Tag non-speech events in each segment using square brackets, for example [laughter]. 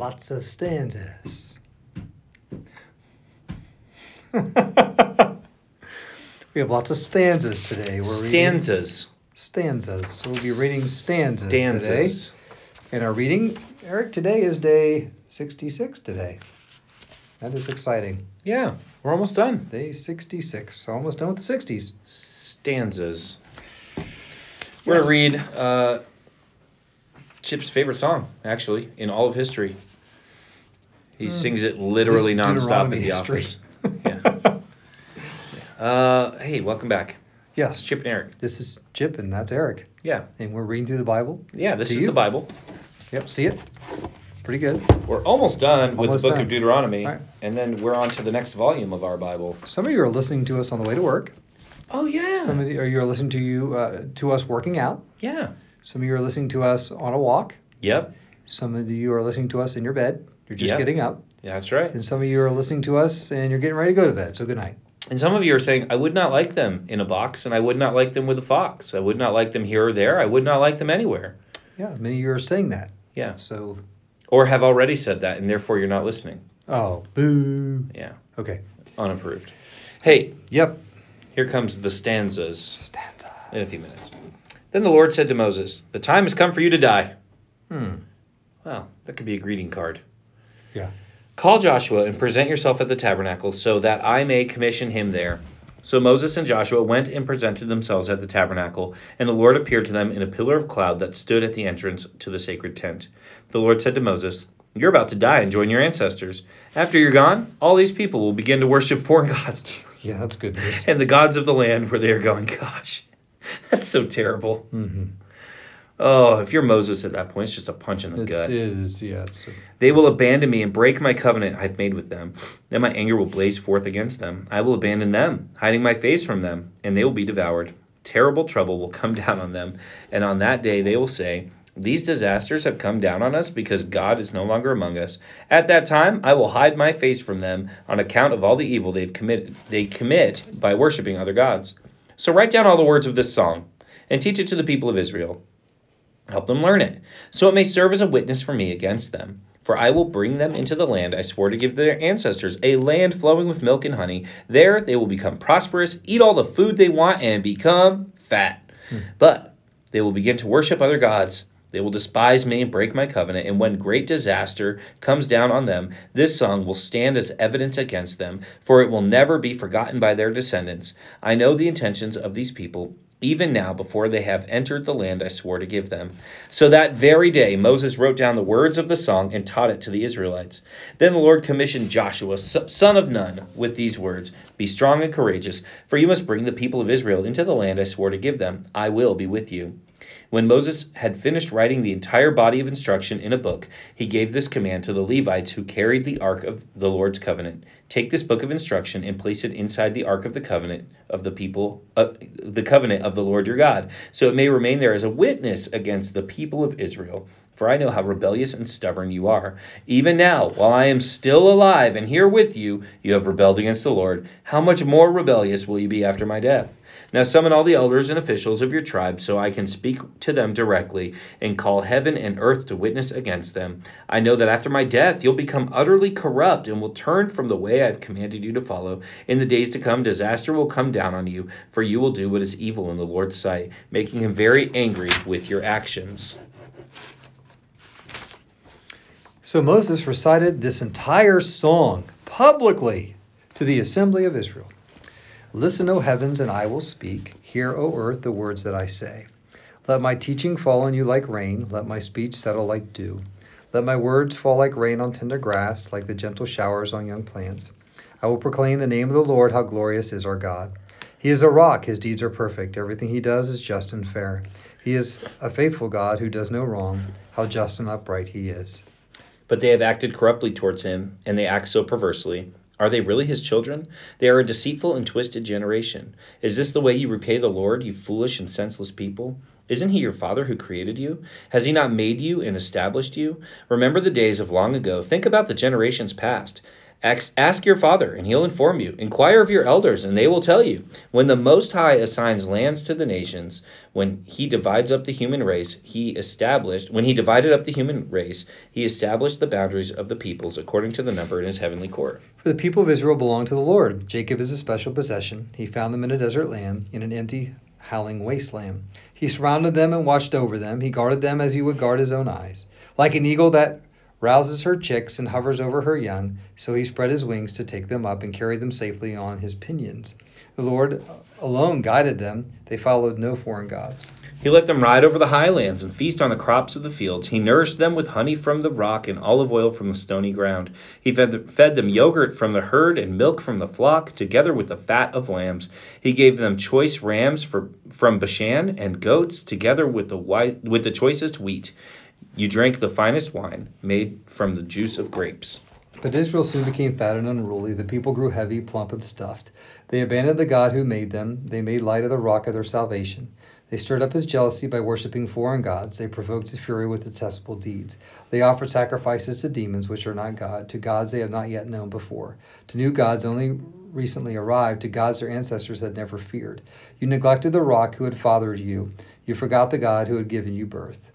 Lots of stanzas. [laughs] we have lots of stanzas today. We're reading Stanzas. stanzas. So we'll be reading stanzas, Stanzas. today. And our reading, Eric, today is day 66 today. That is exciting. Yeah, we're almost done. Day 66. Almost done with the 60s. Stanzas. We're Yes. gonna read uh, Chip's favorite song, actually, in all of history. He sings it literally This nonstop at Deuteronomy the history. office. [laughs] yeah. Uh, hey, welcome back. Yes. Chip and Eric. This is Chip and that's Eric. Yeah, And we're reading through the Bible. yeah. This is you? the Bible. Yep, see it? Pretty good. We're almost done with Almost the book done. of Deuteronomy, right. and then we're on to the next volume of our Bible. Some of you are listening to us on the way to work. Oh yeah, Some of you are, you are listening to you uh, to us working out. yeah. Some of you are listening to us on a walk. Yep, Some of you are listening to us in your bed. You're just Yep. getting up. yeah, that's right. And some of you are listening to us and you're getting ready to go to bed. So good night. And some of you are saying, I would not like them in a box, and I would not like them with a fox. I would not like them here or there. I would not like them anywhere. Yeah, many of you are saying that. Yeah. So, Or have already said that, and therefore you're not listening. oh, boo. Yeah. Okay. Unapproved. Hey, Yep. here comes the stanzas Stanza. in a few minutes. Then the Lord said to Moses, The time has come for you to die. Hmm. Well, that could be a greeting card. Yeah. Call Joshua and present yourself at the tabernacle so that I may commission him there. So Moses and Joshua went and presented themselves at the tabernacle, and the Lord appeared to them in a pillar of cloud that stood at the entrance to the sacred tent. The Lord said to Moses, You're about to die and join your ancestors. After you're gone, all these people will begin to worship foreign [laughs] gods Yeah, that's good news. and the gods of the land where they are going. Gosh, [laughs] that's so terrible. mm-hmm. Oh, if you're Moses at that point, it's just a punch in the It gut. is, yeah. It's, They will abandon me and break my covenant I've made with them. Then my anger will blaze forth against them. I will abandon them, hiding my face from them, and they will be devoured. Terrible trouble will come [laughs] down on them, and on that day they will say, These disasters have come down on us because God is no longer among us. At that time I will hide my face from them on account of all the evil they've committed they commit by worshiping other gods. So write down all the words of this song and teach it to the people of Israel. Help them learn it, so it may serve as a witness for me against them. For I will bring them into the land I swore to give to their ancestors, a land flowing with milk and honey. There they will become prosperous, eat all the food they want, and become fat. Hmm. But they will begin to worship other gods. They will despise me and break my covenant, and when great disaster comes down on them, this song will stand as evidence against them, for it will never be forgotten by their descendants. I know the intentions of these people, even now before they have entered the land I swore to give them. So that very day Moses wrote down the words of the song and taught it to the Israelites. Then the Lord commissioned Joshua, son of Nun, with these words Be strong and courageous, for you must bring the people of Israel into the land I swore to give them. I will be with you. When Moses had finished writing the entire body of instruction in a book, he gave this command to the Levites who carried the ark of the Lord's covenant: Take this book of instruction and place it inside the ark of the covenant of the people, uh, the covenant of the Lord your God, so it may remain there as a witness against the people of Israel. For I know how rebellious and stubborn you are. Even now, while I am still alive and here with you, you have rebelled against the Lord. How much more rebellious will you be after my death? Now summon all the elders and officials of your tribe so I can speak to them directly and call heaven and earth to witness against them. I know that after my death you'll become utterly corrupt and will turn from the way I've commanded you to follow. In the days to come, disaster will come down on you, for you will do what is evil in the Lord's sight, making him very angry with your actions. So Moses recited this entire song publicly to the assembly of Israel. Listen, O heavens, and I will speak. Hear, O earth, the words that I say. Let my teaching fall on you like rain. Let my speech settle like dew. Let my words fall like rain on tender grass, like the gentle showers on young plants. I will proclaim the name of the Lord, how glorious is our God. He is a rock, his deeds are perfect. Everything he does is just and fair. He is a faithful God who does no wrong. How just and upright he is. But they have acted corruptly towards him, and they act so perversely. Are they really his children? They are a deceitful and twisted generation. Is this the way you repay the Lord, you foolish and senseless people? Isn't he your father who created you? Has he not made you and established you? Remember the days of long ago. Think about the generations past. Ask, ask your father, and he'll inform you. Inquire of your elders, and they will tell you. When the Most High assigns lands to the nations, when he divides up the human race, he established, when he divided up the human race, he established the boundaries of the peoples according to the number in his heavenly court. For the people of Israel belong to the Lord. Jacob is a special possession. He found them in a desert land, in an empty, howling wasteland. He surrounded them and watched over them. He guarded them as he would guard his own eyes. Like an eagle that rouses her chicks and hovers over her young, so he spread his wings to take them up and carry them safely on his pinions. The Lord alone guided them, they followed no foreign gods. He let them ride over the highlands and feast on the crops of the fields. He nourished them with honey from the rock and olive oil from the stony ground. He fed, fed them yogurt from the herd and milk from the flock, together with the fat of lambs. He gave them choice rams for, from Bashan and goats, together with the, with the choicest wheat. You drank the finest wine made from the juice of grapes. But Israel soon became fat and unruly. The people grew heavy, plump, and stuffed. They abandoned the God who made them. They made light of the rock of their salvation. They stirred up his jealousy by worshiping foreign gods. They provoked his fury with detestable deeds. They offered sacrifices to demons which are not God, to gods they have not yet known before, to new gods only recently arrived, to gods their ancestors had never feared. You neglected the rock who had fathered you. You forgot the God who had given you birth.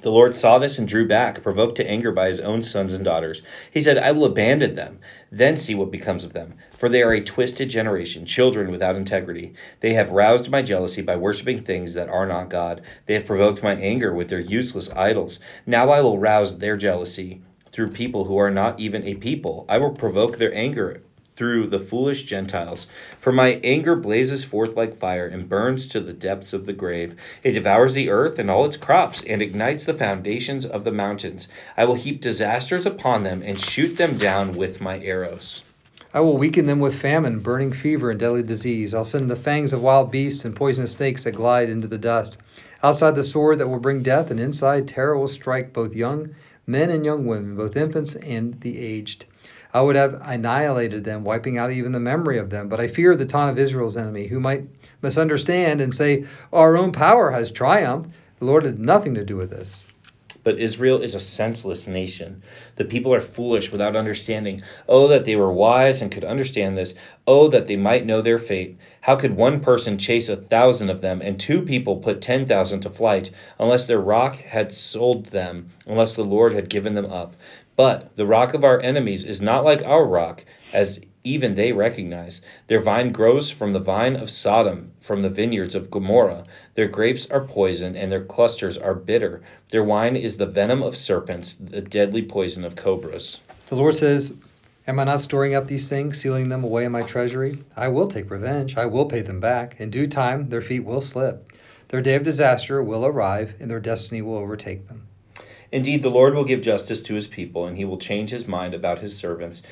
The Lord saw this and drew back, provoked to anger by his own sons and daughters. He said, I will abandon them, then see what becomes of them. For they are a twisted generation, children without integrity. They have roused my jealousy by worshiping things that are not God. They have provoked my anger with their useless idols. Now I will rouse their jealousy through people who are not even a people. I will provoke their anger through the foolish Gentiles. For my anger blazes forth like fire and burns to the depths of the grave. It devours the earth and all its crops and ignites the foundations of the mountains. I will heap disasters upon them and shoot them down with my arrows. I will weaken them with famine, burning fever, and deadly disease. I'll send the fangs of wild beasts and poisonous snakes that glide into the dust. Outside the sword that will bring death, and inside terror will strike both young men and young women, both infants and the aged. I would have annihilated them, wiping out even the memory of them. But I fear the taunt of Israel's enemy, who might misunderstand and say, Our own power has triumphed. The Lord had nothing to do with this. But Israel is a senseless nation. The people are foolish without understanding. Oh, that they were wise and could understand this. Oh, that they might know their fate. How could one person chase a thousand of them, and two people put ten thousand to flight, unless their rock had sold them, unless the Lord had given them up? But the rock of our enemies is not like our rock, as even they recognize. Their vine grows from the vine of Sodom, from the vineyards of Gomorrah. Their grapes are poison, and their clusters are bitter. Their wine is the venom of serpents, the deadly poison of cobras. The Lord says, Am I not storing up these things, sealing them away in my treasury? I will take revenge. I will pay them back. In due time, their feet will slip. Their day of disaster will arrive, and their destiny will overtake them. Indeed, the Lord will give justice to his people, and he will change his mind about his servants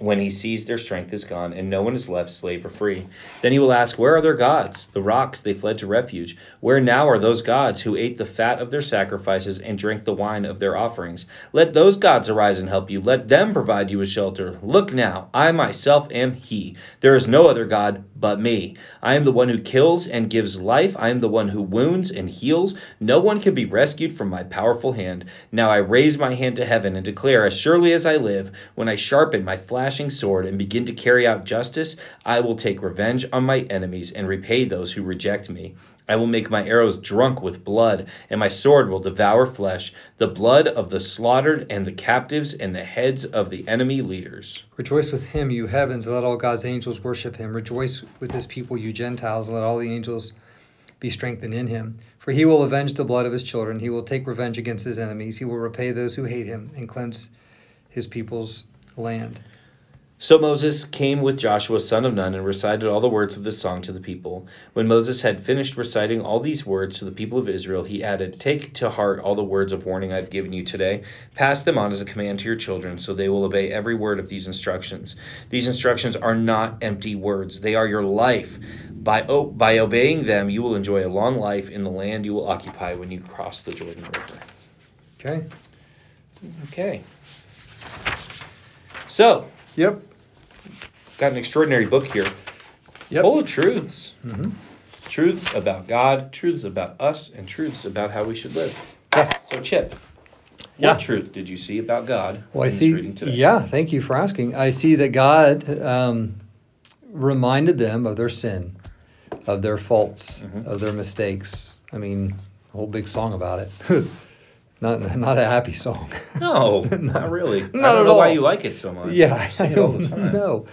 when he sees their strength is gone, and no one is left slave or free. Then he will ask, Where are their gods? The rocks they fled to refuge. Where now are those gods who ate the fat of their sacrifices and drank the wine of their offerings? Let those gods arise and help you. Let them provide you with shelter. Look now, I myself am he. There is no other God but me. I am the one who kills and gives life. I am the one who wounds and heals. No one can be rescued from my powerful hand. Now I raise my hand to heaven and declare, as surely as I live, when I sharpen my flashing sword and begin to carry out justice, I will take revenge on my enemies and repay those who reject me. I will make my arrows drunk with blood, and my sword will devour flesh, the blood of the slaughtered and the captives and the heads of the enemy leaders. Rejoice with him, you heavens, and let all God's angels worship him. Rejoice with his people, you Gentiles, and let all the angels be strengthened in him. For he will avenge the blood of his children. He will take revenge against his enemies. He will repay those who hate him and cleanse his people's land. So Moses came with Joshua son of Nun and recited all the words of this song to the people. When Moses had finished reciting all these words to the people of Israel, he added, Take to heart all the words of warning I have given you today. Pass them on as a command to your children, so they will obey every word of these instructions. These instructions are not empty words, they are your life. By, by obeying them, you will enjoy a long life in the land you will occupy when you cross the Jordan River. Okay? Okay. So, Yep. got an extraordinary book here Yep. full of truths. Mm-hmm. Truths about God, truths about us, and truths about how we should live. Yeah. So, Chip, Yeah. What truth did you see about God? Well, I see. Yeah, thank you for asking. I see that God um, reminded them of their sin, of their faults, Mhm. of their mistakes. I mean, a whole big song about it. [laughs] not not a happy song. [laughs] No, not really. I Not don't at know why all. you like it so much. yeah, You sing it all the time. No.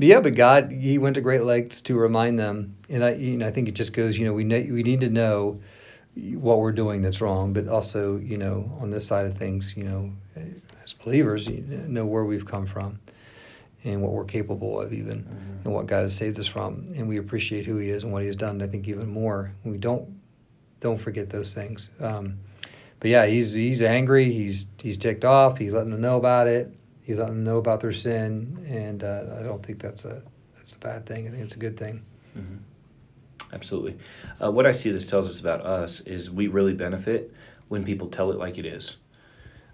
Yeah, but God, He went to great lengths to remind them, and I, you know, I think it just goes. You know, we ne- we need to know what we're doing that's wrong, but also, you know, on this side of things, you know, as believers, you know where we've come from, and what we're capable of, even, Mhm. and what God has saved us from, and we appreciate who He is and what He has done. I think even more, we don't don't forget those things. Um, but yeah, he's he's angry. He's he's ticked off. He's letting them know about it. He's letting them know about their sin, and uh, I don't think that's a that's a bad thing. I think it's a good thing. Mhm. Absolutely. Uh, what I see this tells us about us is we really benefit when people tell it like it is.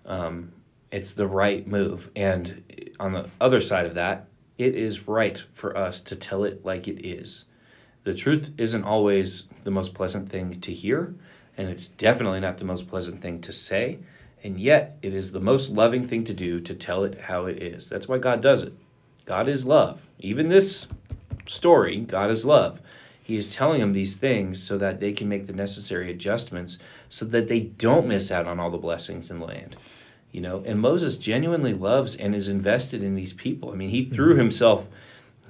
Um, it's the right move. And on the other side of that, it is right for us to tell it like it is. The truth isn't always the most pleasant thing to hear, and it's definitely not the most pleasant thing to say. And yet, it is the most loving thing to do to tell it how it is. That's why God does it. God is love. Even this story, God is love. He is telling them these things so that they can make the necessary adjustments so that they don't miss out on all the blessings in the land. You know, and Moses genuinely loves and is invested in these people. I mean, he threw mm-hmm. himself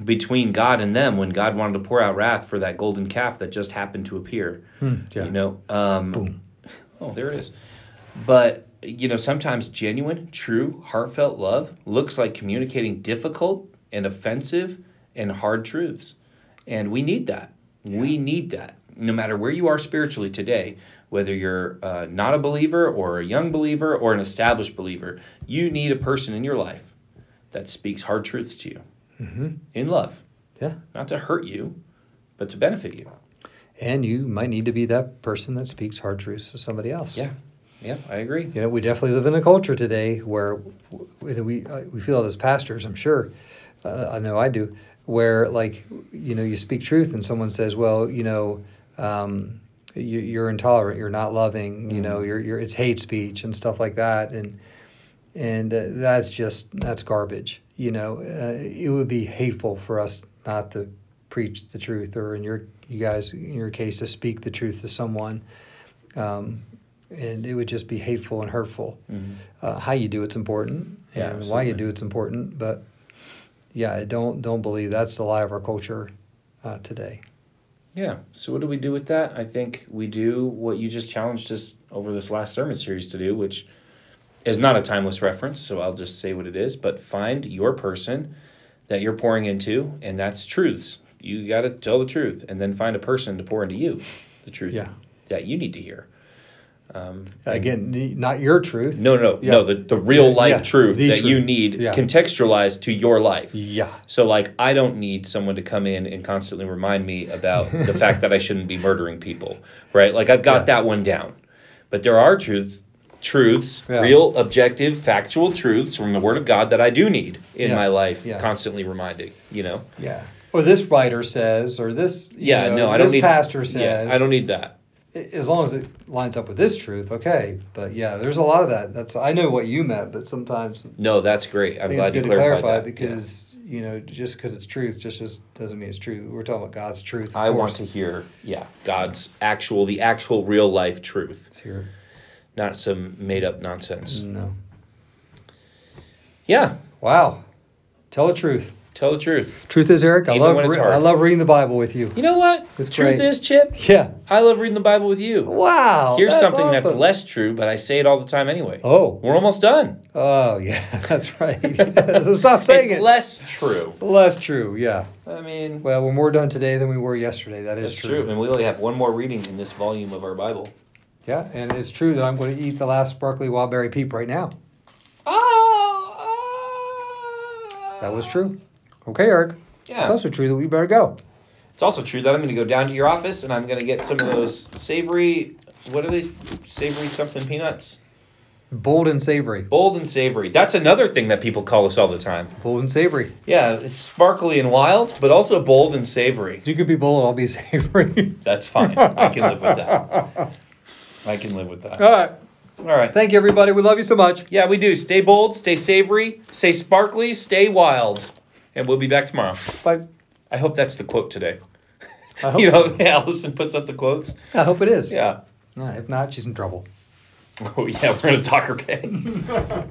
between God and them when God wanted to pour out wrath for that golden calf that just happened to appear. Yeah. You know, um, Boom. [laughs] Oh, there it is. But you know, sometimes genuine, true, heartfelt love looks like communicating difficult and offensive and hard truths, and we need that. We need that. No matter where you are spiritually today, whether you're uh, not a believer or a young believer or an established believer, you need a person in your life that speaks hard truths to you hmm in love, Yeah. not to hurt you, but to benefit you. And you might need to be that person that speaks hard truths to somebody else. Yeah, yeah, I agree. You know, we definitely live in a culture today where we uh, we feel it as pastors. I'm sure, uh, I know I do. Where like you know you speak truth and someone says, well, you know, um, you, you're intolerant, you're not loving, you know, Mhm. you're, you're it's hate speech and stuff like that, and and uh, that's just that's garbage. You know, uh, it would be hateful for us not to preach the truth, or in your you guys in your case to speak the truth to someone. Um, and it would just be hateful and hurtful. Mhm. Uh, how you do it's important, Yeah, and why you do it's important. But yeah, I don't don't believe that's the lie of our culture uh, today. Yeah. So what do we do with that? I think we do what you just challenged us over this last sermon series to do, which is not a timeless reference, so I'll just say what it is, but find your person that you're pouring into, and that's truths. You got to tell the truth, and then find a person to pour into you the truth Yeah. that you need to hear. Um, Again, not your truth. no, no, Yeah. no, the, the real life yeah, truth the that you need Yeah. contextualized to your life. Yeah. So, like, I don't need someone to come in and constantly remind me about the [laughs] fact that I shouldn't be murdering people, right? Like, I've got that one down. But there are truth, truths, Yeah. real, objective, factual truths from the Word of God that I do need in Yeah. my life, Yeah. constantly reminding. You know? Yeah. Or this writer says, or this. Yeah. know, no, I don't need. pastor says. Yeah, I don't need that. as long as it lines up with this truth, okay. But yeah, there's a lot of that. That's I know what you meant, but sometimes No, that's great. I I'm glad you clarified clarify that. because you know just because it's truth just just doesn't mean it's true. We're talking about God's truth. I want to hear, yeah, God's actual, the actual real life truth, It's here. Not some made up nonsense. No. Yeah, Wow. Tell the truth. tell the truth. Truth is Eric. I love re-. I love reading the Bible with you. You know what? It's truth great. is, Chip. Yeah. I love reading the Bible with you. Wow. Here's that's something that's less true, but I say it all the time anyway. Oh. We're almost done. Oh [laughs] yeah, that's right. [laughs] so stop saying it's it. less true. Less true. Yeah. I mean, Well, we're more done today than we were yesterday. That is that's true. true. And we only have one more reading in this volume of our Bible. Yeah, and it's true that I'm going to eat the last sparkly wildberry peep right now. Oh, That was true. Okay, Eric. Yeah. It's also true that we better go. It's also true that I'm going to go down to your office and I'm going to get some of those savory, what are these? Savory something peanuts? Bold and savory. Bold and savory. That's another thing that people call us all the time. Bold and savory. Yeah, it's sparkly and wild, but also bold and savory. You could be bold, I'll be [laughs] savory. That's fine. I can live with that. [laughs] I can live with that. All right. All right. Thank you, everybody. We love you so much. Yeah, we do. Stay bold, stay savory, stay sparkly, stay wild. And we'll be back tomorrow. Bye. I hope that's the quote today. I hope, [laughs] you so. know, [laughs] Allison puts up the quotes. I hope it is. Yeah. Uh, if not, she's in trouble. Oh, yeah, we're going to talk her pay. [laughs]